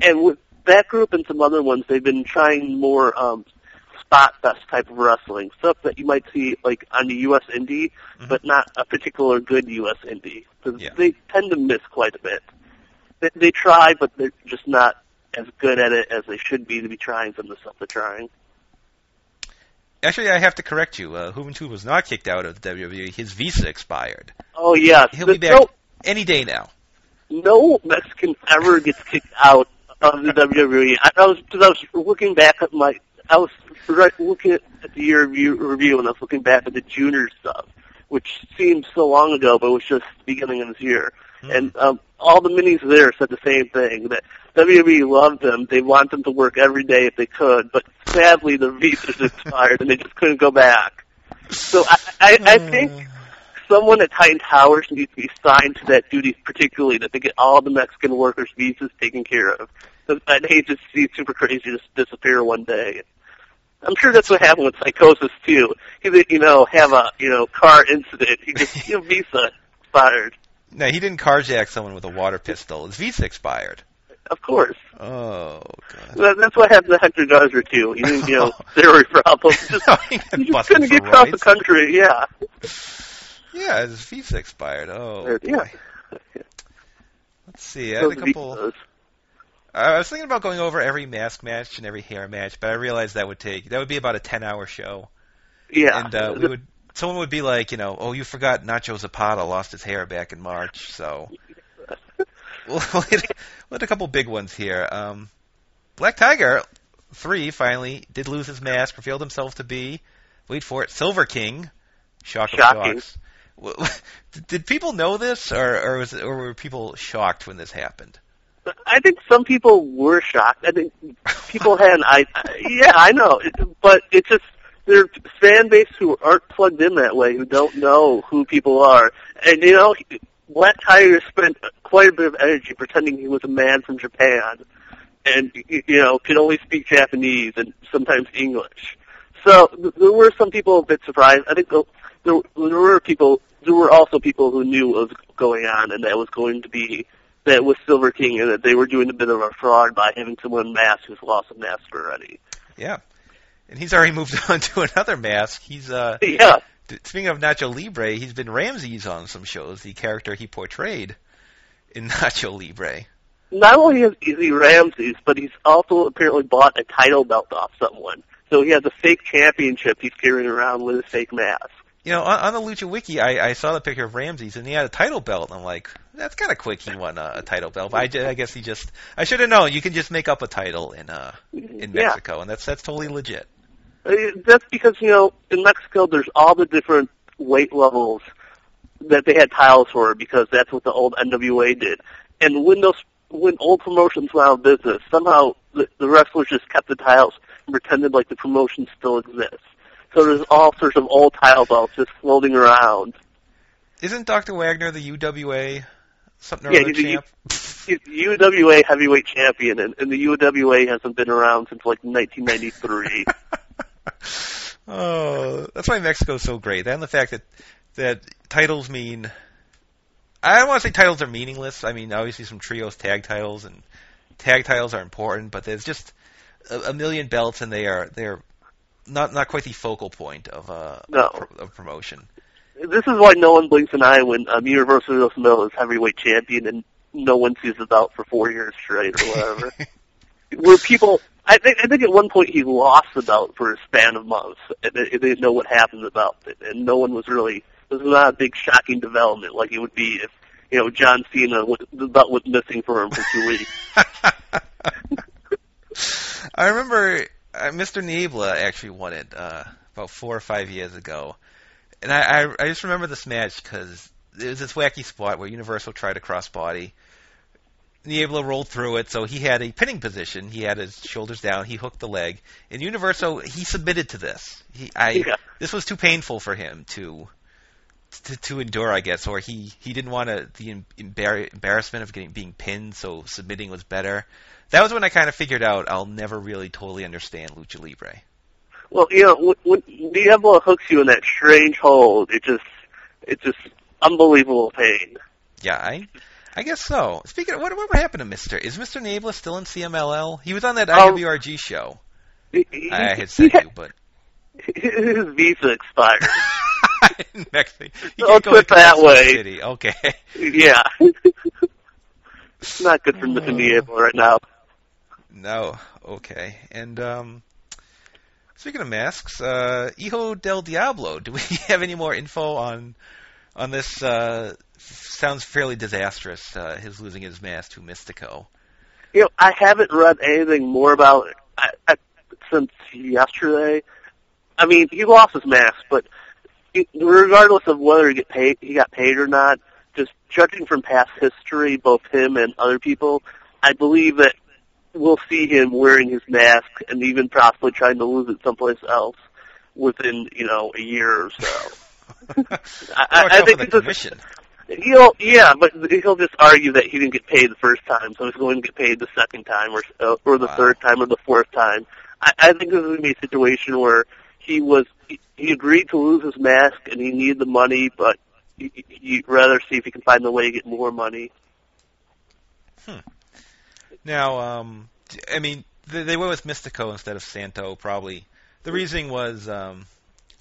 and with that group and some other ones, they've been trying more um, spot fest type of wrestling stuff that you might see like on the U.S. indie, Mhm. but not a particular good U.S. indie because Yeah. they tend to miss quite a bit. They, they try, but they're just not as good at it as they should be to be trying some of the stuff they're trying. Actually, I have to correct you. Uh, Juventud was not kicked out of the WWE. His visa expired. Oh yeah, He'll be back No, any day now. no Mexican ever gets kicked out of the WWE. I, I was because I was looking back at my I was right, looking at, the year review, review and I was looking back at the junior stuff, which seemed so long ago, but was just beginning of this year. Hmm. And um, all the minis there said the same thing that WWE loved them. They want them to work every day if they could, but sadly the visas expired and they just couldn't go back. So I, I, I hmm. think someone at Titan Towers needs to be assigned to that duty particularly that they get all the Mexican workers' visas taken care of. I'd hate to see Super Crazy just disappear one day. I'm sure that's what happened with Psychosis too. He did, you know, have a you know car incident. He just you know, visa expired. No, he didn't carjack someone with a water pistol. His visa expired. Of course, Oh god. that's what happened to Hector Garza too. He didn't, you know, steroid problems. Just, he just couldn't get across the country. Yeah, Yeah, his visa expired. Oh, yeah. boy. Let's see. I had a couple. I was thinking about going over every mask match and every hair match, but I realized that would take that would be about a ten-hour show, Yeah, and uh, we would someone would be like, you know, oh, you forgot Nacho Zapata lost his hair back in March, so we'll, we'll, hit, we'll hit a couple big ones here. Um, Black Tiger three finally did lose his mask, revealed himself to be wait for it, Silver King. Shock Shocking. Did people know this, or or, was or were people shocked when this happened? I think some people were shocked. I think people had, I, yeah, I know, but it's just their fan base who aren't plugged in that way, who don't know who people are, and you know, Black Tiger spent quite a bit of energy pretending he was a man from Japan, and you know, could only speak Japanese and sometimes English. So there were some people a bit surprised. I think there, were people, there were also people who knew what was going on, and that was going to be that was Silver King and that they were doing a bit of a fraud by having someone mask who's lost a mask already. Yeah. And he's already moved on to another mask. He's uh Yeah, speaking of Nacho Libre, he's been Ramses on some shows, the character he portrayed in Nacho Libre. not only is is he Ramses, but he's also apparently bought a title belt off someone. So he has a fake championship he's carrying around with a fake mask. You know, on, on the Lucha Wiki, I, I saw the picture of Ramses, and he had a title belt, and I'm like, that's kind of quick. He won a, a title belt. But I, I guess he just, I should have known. You can just make up a title in uh in Yeah. Mexico, and that's that's totally legit. Uh, That's because, you know, in Mexico there's all the different weight levels that they had tiles for because that's what the old NWA did. And when those, when old promotions went out of business, somehow the, the wrestlers just kept the tiles and pretended like the promotion still exists. So there's all sorts of old tile belts just floating around. Isn't Dr. Wagner the UWA something or Yeah, other he's U- champ? He's UWA heavyweight champion, and, and the UWA hasn't been around since like 1993. oh, that's why Mexico's so great. And the fact that that titles mean I don't want to say titles are meaningless. I mean, obviously some trios tag titles and tag titles are important, but there's just a, a million belts and they are they're not not quite the focal point of uh No. of, pro- of promotion. this is why no one blinks an eye when um, Universo Mil is heavyweight champion and no one sees the belt for four years straight or whatever. Where people, I think, I think at one point he lost the belt for a span of months, and they, they didn't know what happened about it, and no one was really this is not a big shocking development like it would be if you know John Cena belt was missing for him for two weeks. I remember uh, Mr. Niebla actually won it uh, about four or five years ago, and I I, I just remember this match because it was this wacky spot where Universo tried a crossbody. Niebla rolled through it, so he had a pinning position. He had his shoulders down. He hooked the leg. In Universo, he submitted to this. He, I, Yeah. this was too painful for him to, to to endure, I guess, or he he didn't want to, the embar- embarrassment of getting being pinned, so submitting was better. That was when I kind of figured out I'll never really totally understand lucha libre. Well, you know, when, Niebla hooks you in that strange hold, it just, it's just unbelievable pain. Yeah, I I guess so. Speaking of, what whatever happened to Mister? Is Mister Niebla still in CMLL? He was on that Um, IWRG show. He, he, I had he sent had- you, but his visa expired. Mexico. You I'll put that way. City. Okay. yeah. it's not good for Mr. Niebla right now. No. Okay. And um, speaking of masks, uh, Hijo del Diablo. Do we have any more info on on this? Uh, sounds fairly disastrous. Uh, his losing his mask to Mystico. You know, I haven't read anything more about it I, I, since yesterday. I mean, he lost his mask, but regardless of whether he get paid, he got paid or not, just judging from past history, both him and other people, I believe that we'll see him wearing his mask and even possibly trying to lose it someplace else within, you know, a year or so. I, I, think the commission. He'll, yeah, but he'll just argue that he didn't get paid the first time, so he's going to get paid the second time, or or the Wow. third time, or the fourth time. I, I think this is going to be a situation where he was he, agreed to lose his mask and he needed the money, but he, he'd rather see if he can find a way to get more money. Now, um, I mean, they, went with Mystico instead of Santo. Probably the reasoning was, um,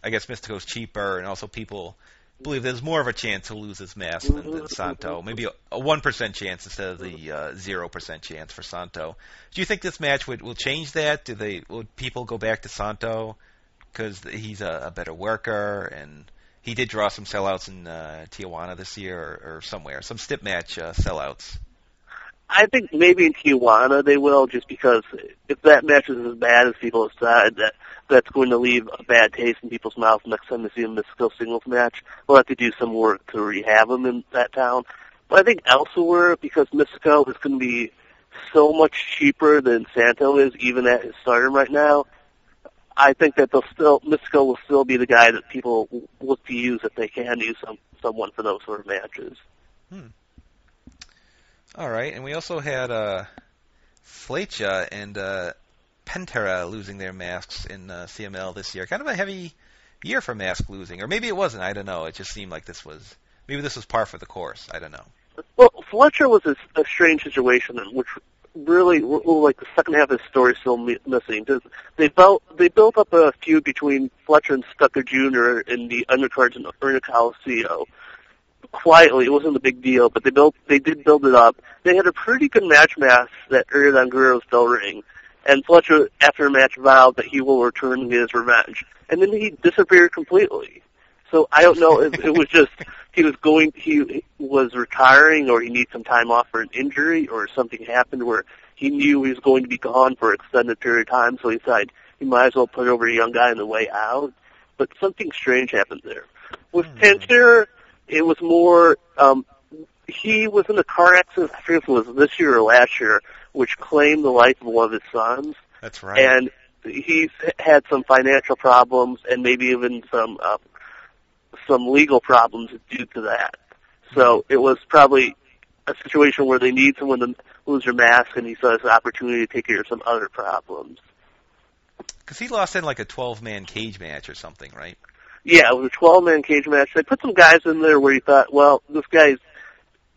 I guess Mystico's cheaper, and also people believe there's more of a chance to lose his mask than, than Santo. Maybe a one percent chance instead of the uh, zero percent chance for Santo. Do you think this match would will change that? Do they would people go back to Santo because he's a, a better worker and he did draw some sellouts in uh, Tijuana this year or, or somewhere, some stip match uh, sellouts. I think maybe in Tijuana they will, just because if that match is as bad as people have said, that that's going to leave a bad taste in people's mouths next time they see a Mystico singles match. We'll have to do some work to rehab him in that town. But I think elsewhere, because Mystico is going to be so much cheaper than Santo is, even at his stardom right now, I think that they'll still Mystico will still be the guy that people look to use if they can use some someone for those sort of matches. All right, and we also had uh, Flecha and uh, Pantera losing their masks in uh, CML this year. Kind of a heavy year for mask losing, or maybe it wasn't. I don't know. It just seemed like this was maybe this was par for the course. I don't know. Well, Flecha was a, a strange situation, in which really, well, like the second half of the story is still mi- missing. They built they built up a feud between Flecha and Stuka Jr. in the undercards in Arena Coliseo. Quietly, it wasn't a big deal, but they built they did build it up. They had a pretty good match match that aired on Guerreros del Ring, and Flecha, after the match, vowed that he will return his revenge, and then he disappeared completely. So I don't know if it was just he was going he was retiring or he needed some time off for an injury or something happened where he knew he was going to be gone for an extended period of time so he decided he might as well put over a young guy on the way out. But something strange happened there. With Hmm. Pantera it was more um he was in a car accident I forget if it was this year or last year, which claimed the life of one of his sons That's right. and he's had some financial problems and maybe even some uh, some legal problems due to that. So it was probably a situation where they need someone to lose their mask, and he saw this opportunity to take care of some other problems. Because he lost in like a 12-man cage match or something, right? Yeah, it was a 12-man cage match. They put some guys in there where you thought, well, this guy's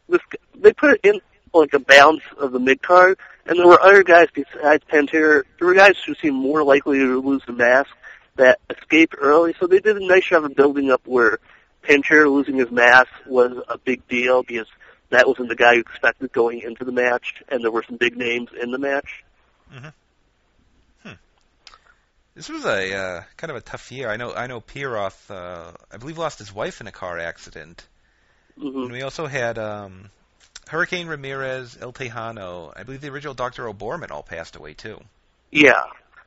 this. They put it in like a balance of the mid card, and there were other guys besides Pantera. There were guys who seemed more likely to lose the mask that escaped early. So they did a nice job of building up where Pantera losing his mask was a big deal because that wasn't the guy you expected going into the match, and there were some big names in the match. This was a uh, kind of a tough year. I know. I know Pierroth, uh, I believe, lost his wife in a car accident, hmm and we also had um, Hurricane Ramirez, El Tejano. I believe the original Doctor O'Borman all passed away too. Yeah.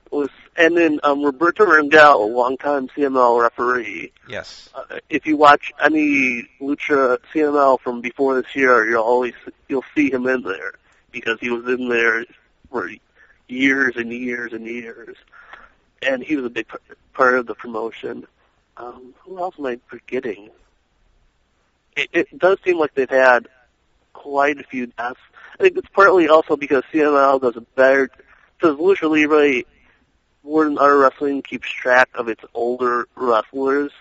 It was and then um, Roberto Rangel, a longtime CML referee. Yes. Uh, if you watch any Lucha CML from before this year, you'll always you'll see him in there because he was in there for years and years and years, and he was a big part of the promotion. Um, who else am I forgetting? It, it does seem like they've had quite a few deaths. I think it's partly also because CML does a better, because Lucha Libre than other wrestling keeps track of its older wrestlers.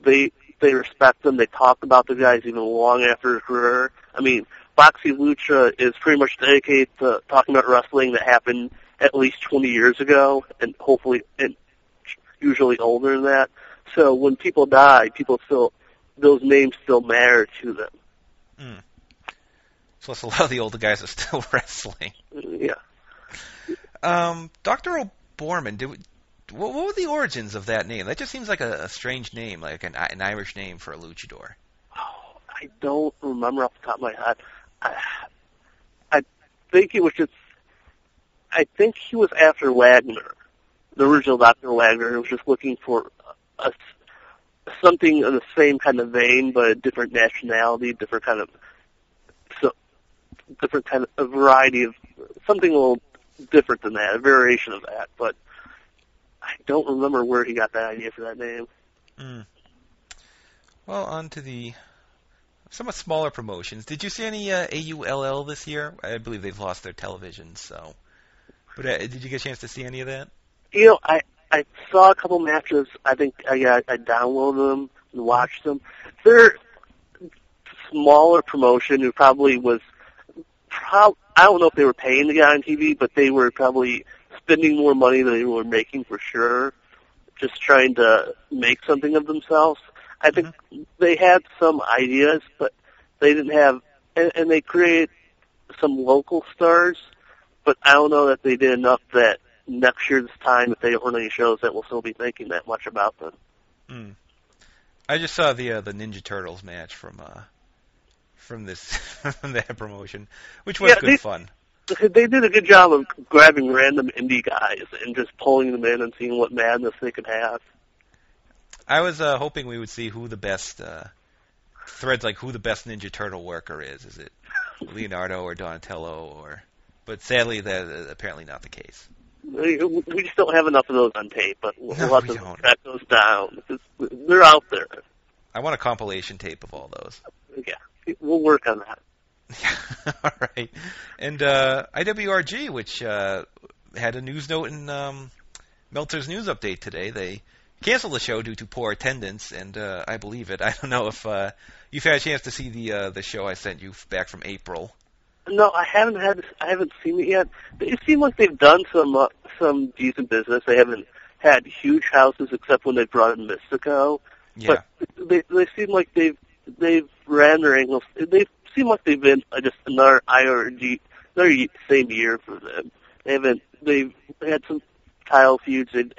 They they respect them. They talk about the guys even long after their career. I mean, Box y Lucha is pretty much dedicated to talking about wrestling that happened at least 20 years ago, and hopefully, and usually older than that. So when people die, people still those names still matter to them. Mm. So that's a lot of the older guys are still wrestling. Yeah. Um, Doctor O'Borman, did we, what, what were the origins of that name? That just seems like a, a strange name, like an, an Irish name for a luchador. Oh, I don't remember off the top of my head. I, I think it was just. I think he was after Wagner, the original Doctor Wagner. He was just looking for a, something in the same kind of vein, but a different nationality, different kind of, so, different kind of a variety of something a little different than that, a variation of that. But I don't remember where he got that idea for that name. Mm. Well, on to the somewhat smaller promotions. Did you see any uh, AULL this year? I believe they've lost their television, so. But uh, did you get a chance to see any of that? You know, I I saw a couple matches. I think I I downloaded them and watched them. They're smaller promotion who probably was. Prob- I don't know if they were paying the guy on TV, but they were probably spending more money than they were making for sure. Just trying to make something of themselves. I think they had some ideas, but they didn't have, and, and they created some local stars, but I don't know that they did enough that next year this time, if they don't run any shows, that we'll still be thinking that much about them. Mm. I just saw the uh, the Ninja Turtles match from uh, from this from that promotion, which was Yeah, good they- fun. They did a good job of grabbing random indie guys and just pulling them in and seeing what madness they could have. I was uh, hoping we would see who the best uh, threads, like who the best Ninja Turtle worker is. Is it Leonardo or Donatello? Or, but sadly, that is apparently not the case. We we just don't have enough of those on tape, but we'll No, have we to don't. track those down. They're out there. I want a compilation tape of all those. Yeah, we'll work on that. All right. And uh, IWRG, which uh, had a news note in um, Meltzer's news update today, they canceled the show due to poor attendance, and uh, I believe it. I don't know if uh, you've had a chance to see the uh, the show I sent you back from April. No, I haven't had. I haven't seen it yet. It seems like they've done some uh, some decent business. They haven't had huge houses except when they brought in Mystico. Yeah. But they they seem like they've they've ran their angles. They seem like they've been just another IRG, another same year for them. They haven't. They've had some title feuds. They've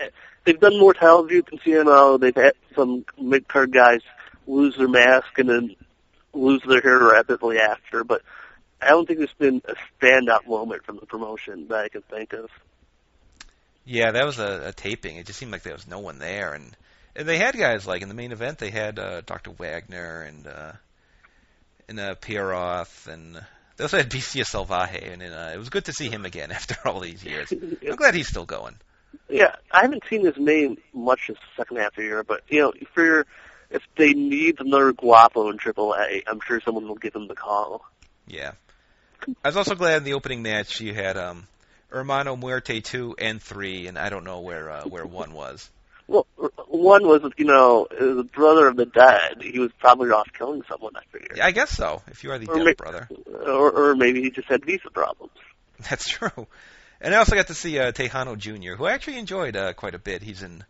they've done more title feuds than CMO. They've had some mid card guys lose their mask and then lose their hair rapidly after. But I don't think there's been a standout moment from the promotion that I can think of. Yeah, that was a, a taping. It just seemed like there was no one there, and, and they had guys like in the main event. They had uh, Dr. Wagner and uh, and uh, Pierroth, and they also had Bestia Salvaje, and uh, it was good to see him again after all these years. I'm glad he's still going. Yeah, I haven't seen his name much this second half of the year, but you know, if you're, if they need another Guapo in AAA, I'm sure someone will give him the call. Yeah, I was also glad in the opening match you had um, Hermano Muerte two and three, and I don't know where uh, where one was. Well, one was, you know, the brother of the dead. He was probably off killing someone. I figure, Yeah, I guess so. If you are the Or dead ma- brother, or, or maybe he just had visa problems. that's true. And I also got to see uh, Tejano Jr., who I actually enjoyed uh, quite a bit. He's in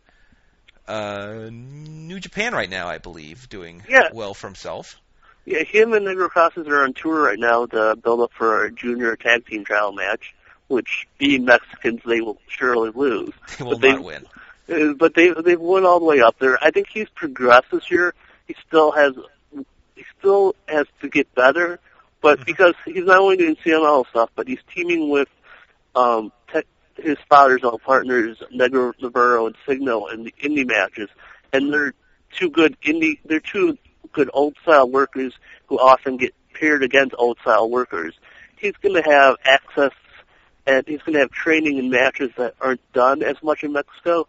uh, New Japan right now, I believe, doing Yeah. well for himself. Yeah, him and Negro Casas are on tour right now to build up for a junior tag team trial match. which being Mexicans, they will surely lose. They will But they- not win. Uh, But they they've won all the way up there. I think he's progressed this year. He still has he still has to get better, but Mhm. because he's not only doing CML stuff, but he's teaming with um tech, his father's old partners Negro Navarro and Signo in the indie matches, and they're two good indie. They're two good old style workers who often get paired against old style workers. He's going to have access, and he's going to have training in matches that aren't done as much in Mexico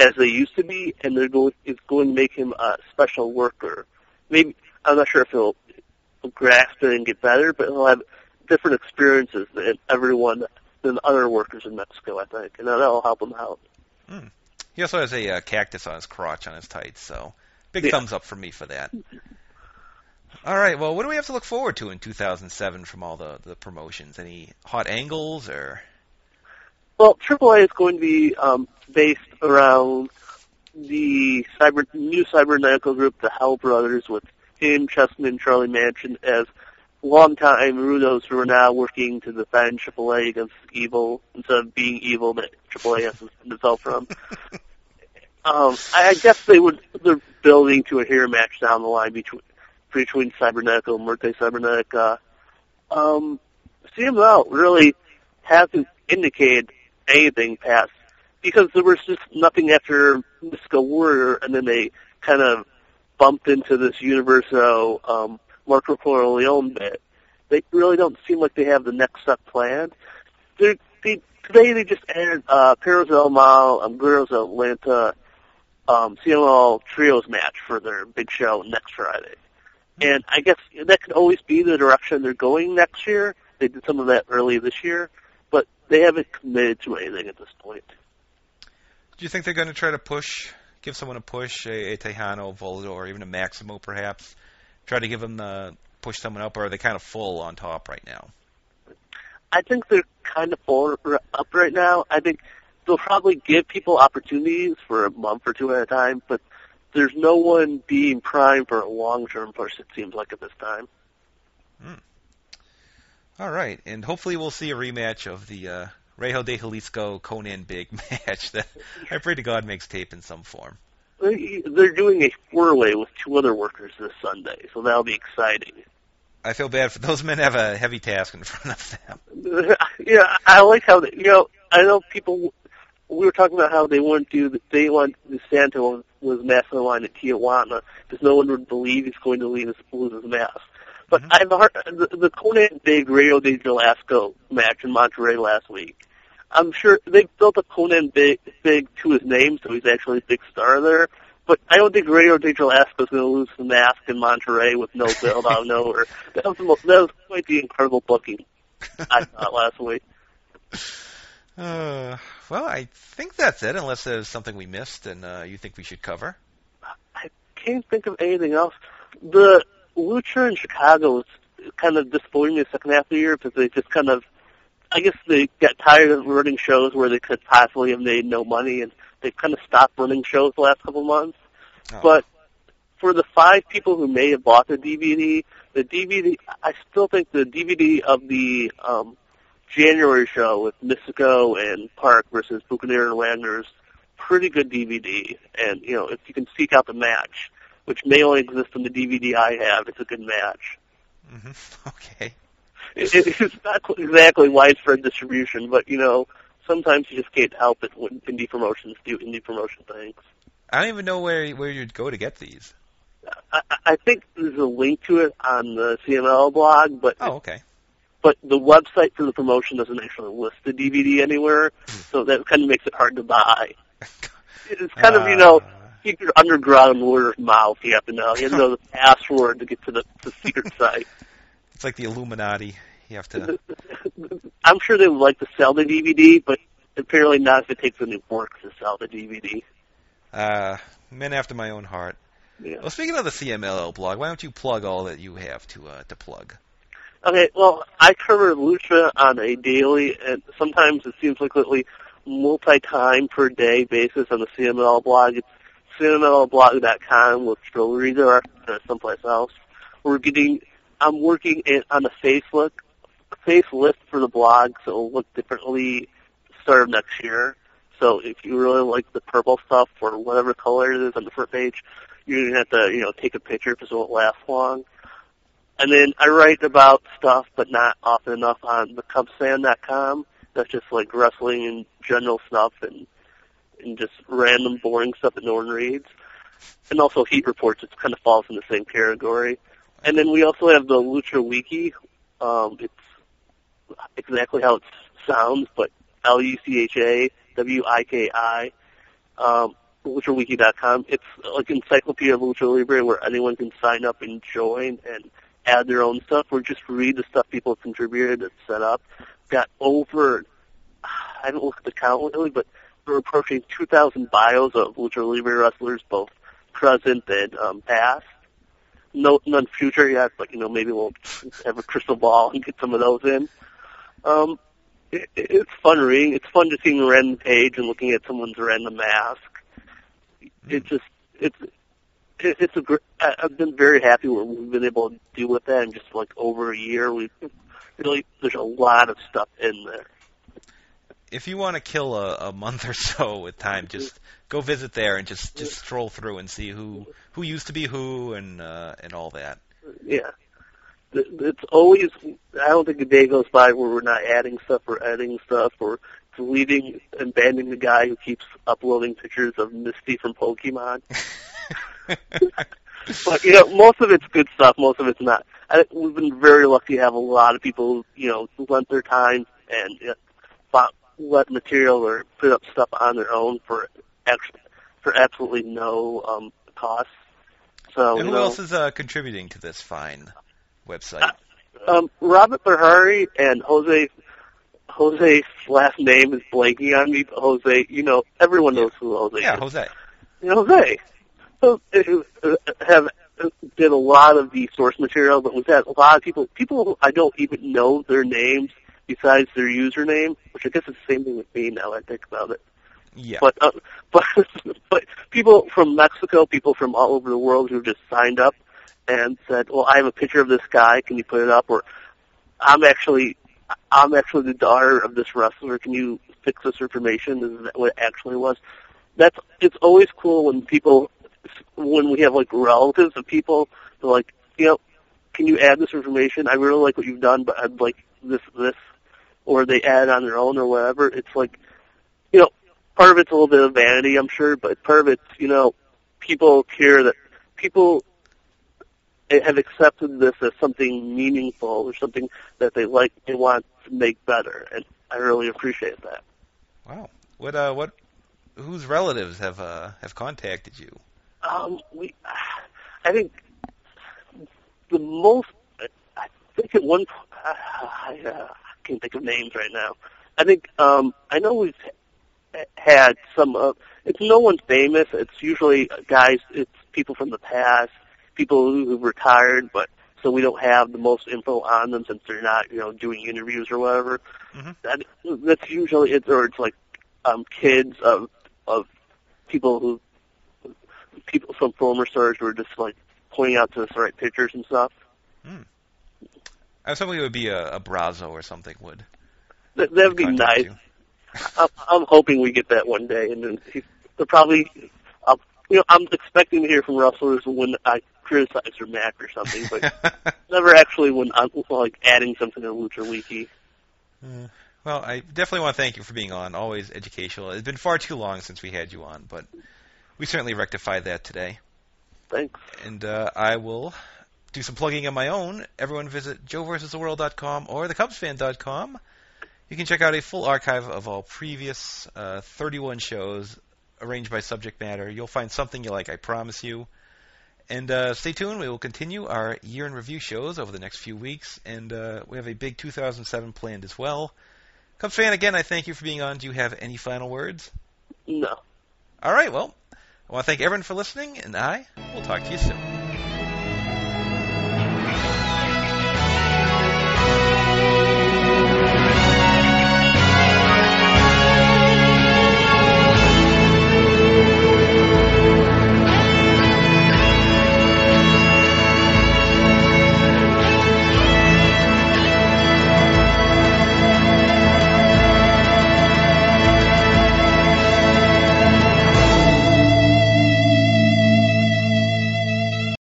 as they used to be, and they're going. It's going to make him a special worker. Maybe I'm not sure if he'll grasp it and get better, but he'll have different experiences than everyone than other workers in Mexico. I think, and that'll help him out. He also has a uh, cactus on his crotch on his tights, so big Yeah. thumbs up for me for that. All right, well, what do we have to look forward to in 2007 from all the the promotions? Any hot angles or? Well, AAA is going to be um, based around the cyber new cybernetical group, the Hell Brothers, with him, Chessman, and Charlie Manson as longtime Rudos who are now working to defend AAA against evil instead of being evil that AAA has itself from. Um, I guess they would they're building to a hero match down the line between between Cybernetico and Muerte Cybernetica. Um, CML really hasn't indicated anything past because there was just nothing after Mystical Warrior, and then they kind of bumped into this Universo um, Marco Corleone bit. They really don't seem like they have the next step planned. They're, they today they just added uh, Perros del Mal, um, Guerreros of Atlanta, um, CML trios match for their big show next Friday. And I guess that could always be the direction they're going next year. They did some of that early this year, they haven't committed to anything at this point. Do you think they're going to try to push, give someone a push, a, a Tejano, Voldo, or even a Maximo, perhaps? Try to give them the push someone up, or are they kind of full on top right now? I think they're kind of full up right now. I think they'll probably give people opportunities for a month or two at a time, but there's no one being primed for a long-term push. It seems like at this time. Hmm. All right, and hopefully we'll see a rematch of the uh, Rayo de Jalisco Konnan Big match that I pray to God makes tape in some form. They- They're doing a four-way with two other workers this Sunday, so that'll be exciting. I feel bad for those men have a heavy task in front of them. yeah, I like how they, you know. I know people. We were talking about how they wouldn't do. the- They want the Santa was, was mask on the line at Tijuana because no one would believe he's going to lose his, lose his mask. But Mhm. I've heard the, the Konnan Big Rayo de Jalisco match in Monterrey last week. I'm sure they built a Konnan Big Big to his name, so he's actually a big star there. But I don't think Rayo de Jalisco is going to lose the mask in Monterrey with no build out of nowhere. That was the most, that was quite the incredible booking I thought last week. Uh, well, I think that's it, unless there's something we missed and uh, you think we should cover. I can't think of anything else. The Lucha in Chicago was kind of disappointing the second half of the year because they just kind of, I guess they got tired of running shows where they could possibly have made no money, and they've kind of stopped running shows the last couple of months. Oh. But for the five people who may have bought the DVD, the DVD, I still think the DVD of the um, January show with Mystico and Park versus Bucanero and Wagner is pretty good DVD. And, you know, if you can seek out the match, which may only exist on the DVD I have, it's a good match. hmm Okay. It, it, it's not exactly widespread distribution, but, you know, sometimes you just can't help it when indie promotions do indie promotion things. I don't even know where where you'd go to get these. I, I- I think there's a link to it on the CML blog, but Oh, okay. but the website for the promotion doesn't actually list the DVD anywhere, so that kind of makes it hard to buy. It's kind of you know Uh, secret underground word of mouth. You have to know. You have to know the password to get to the, the secret site. it's like the Illuminati. You have to. I'm sure they would like to sell the DVD, but apparently not if it takes any work to sell the DVD. Uh, men after my own heart. Yeah. Well, speaking of the CMLL blog, why don't you plug all that you have to uh, to plug? Okay, well, I cover Lucha on a daily, and sometimes it seems like lately, multi-time per day basis on the CML blog. It's cmlblog.com with Reader or someplace else. We're getting, I'm working in, on Facebook facelift for the blog, so it'll look differently start of next year. So if you really like the purple stuff or whatever color it is on the front page, you're gonna have to, you know, take a picture because it won't last long. And then I write about stuff, but not often enough on thecubsfan.com. That's just like wrestling and general stuff and and just random boring stuff that no one reads. And also Heat Reports, it kind of falls in the same category. And then we also have the Lucha Wiki. Um, it's exactly how it sounds, but L-U-C-H-A-W-I-K-I, um, LuchaWiki.com. It's like Encyclopedia of Lucha Libre where anyone can sign up and join and add their own stuff or just read the stuff people have contributed and set up. Got over, I haven't looked at the count lately, but we're approaching 2,000 bios of Lucha Libre wrestlers, both present and um, past. No, none future yet, but you know maybe we'll have a crystal ball and get some of those in. Um, it, it's fun reading. It's fun just seeing a random page and looking at someone's random mask. It just it's it, it's a great. I've been very happy what we've been able to do with that in just like over a year. We've really there's a lot of stuff in there. If you want to kill a, a month or so with time, just go visit there and just just stroll through and see who who used to be who and uh, and all that. Yeah, it's always. I don't think a day goes by where we're not adding stuff or adding stuff or deleting and banning the guy who keeps uploading pictures of Misty from Pokemon. but you know, most of it's good stuff. Most of it's not. I, we've been very lucky to have a lot of people, you know, lent their time and you know, let material or put up stuff on their own for actually, for absolutely no um, cost. So, and you who know, else is uh, contributing to this fine website? Uh, um, Robert Bahari and Jose. Jose's last name is blanking on me, but Jose, you know, everyone knows who Jose yeah, is. Jose. Jose. So, uh, have did a lot of the source material, but we've had a lot of people, people I don't even know their names besides their username, which I guess is the same thing with me now I think about it. Yeah. But uh, but but people from Mexico, people from all over the world who've just signed up and said, "Well, I have a picture of this guy. Can you put it up?" Or I'm actually I'm actually the daughter of this wrestler. Can you fix this information? Is that what it actually was? That's it's always cool when people when we have like relatives of people they're like, you know, can you add this information? I really like what you've done, but I'd like this this or they add on their own or whatever. It's like you know, part of it's a little bit of vanity, I'm sure, but part of it's, you know, people care that people have accepted this as something meaningful or something that they like, they want to make better, and I really appreciate that. Wow. What uh what whose relatives have uh have contacted you? Um, we, I think the most, I think at one, I, uh, I can't think of names right now. I think um, I know we've had some. Uh, it's no one famous. It's usually guys. It's people from the past, people who've retired, but so we don't have the most info on them since they're not, you know, doing interviews or whatever. Mhm. That that's usually it, or it's like um, kids of of people who people some former stars who are just like pointing out to us the right pictures and stuff. I was hoping it would be a, a Brazo or something would. That that'd be nice. I'm, I'm hoping we get that one day, and then he- they'll probably, uh, you know, I'm expecting to hear from wrestlers when I criticize their match or something, but never actually when I'm like adding something to Lucha Wiki. Uh, well, I definitely want to thank you for being on. Always educational. It's been far too long since we had you on, but we certainly rectified that today. Thanks. And uh, I will do some plugging on my own. Everyone visit joeversustheworld.com or thecubsfan.com. You can check out a full archive of all previous uh, 31 shows arranged by subject matter. You'll find something you like, I promise you. And uh, stay tuned. We will continue our year in review shows over the next few weeks, and uh, we have a big 2007 planned as well. Cubs fan, again, I thank you for being on. Do you have any final words? No. All right, well, I want to thank everyone for listening, and I will talk to you soon.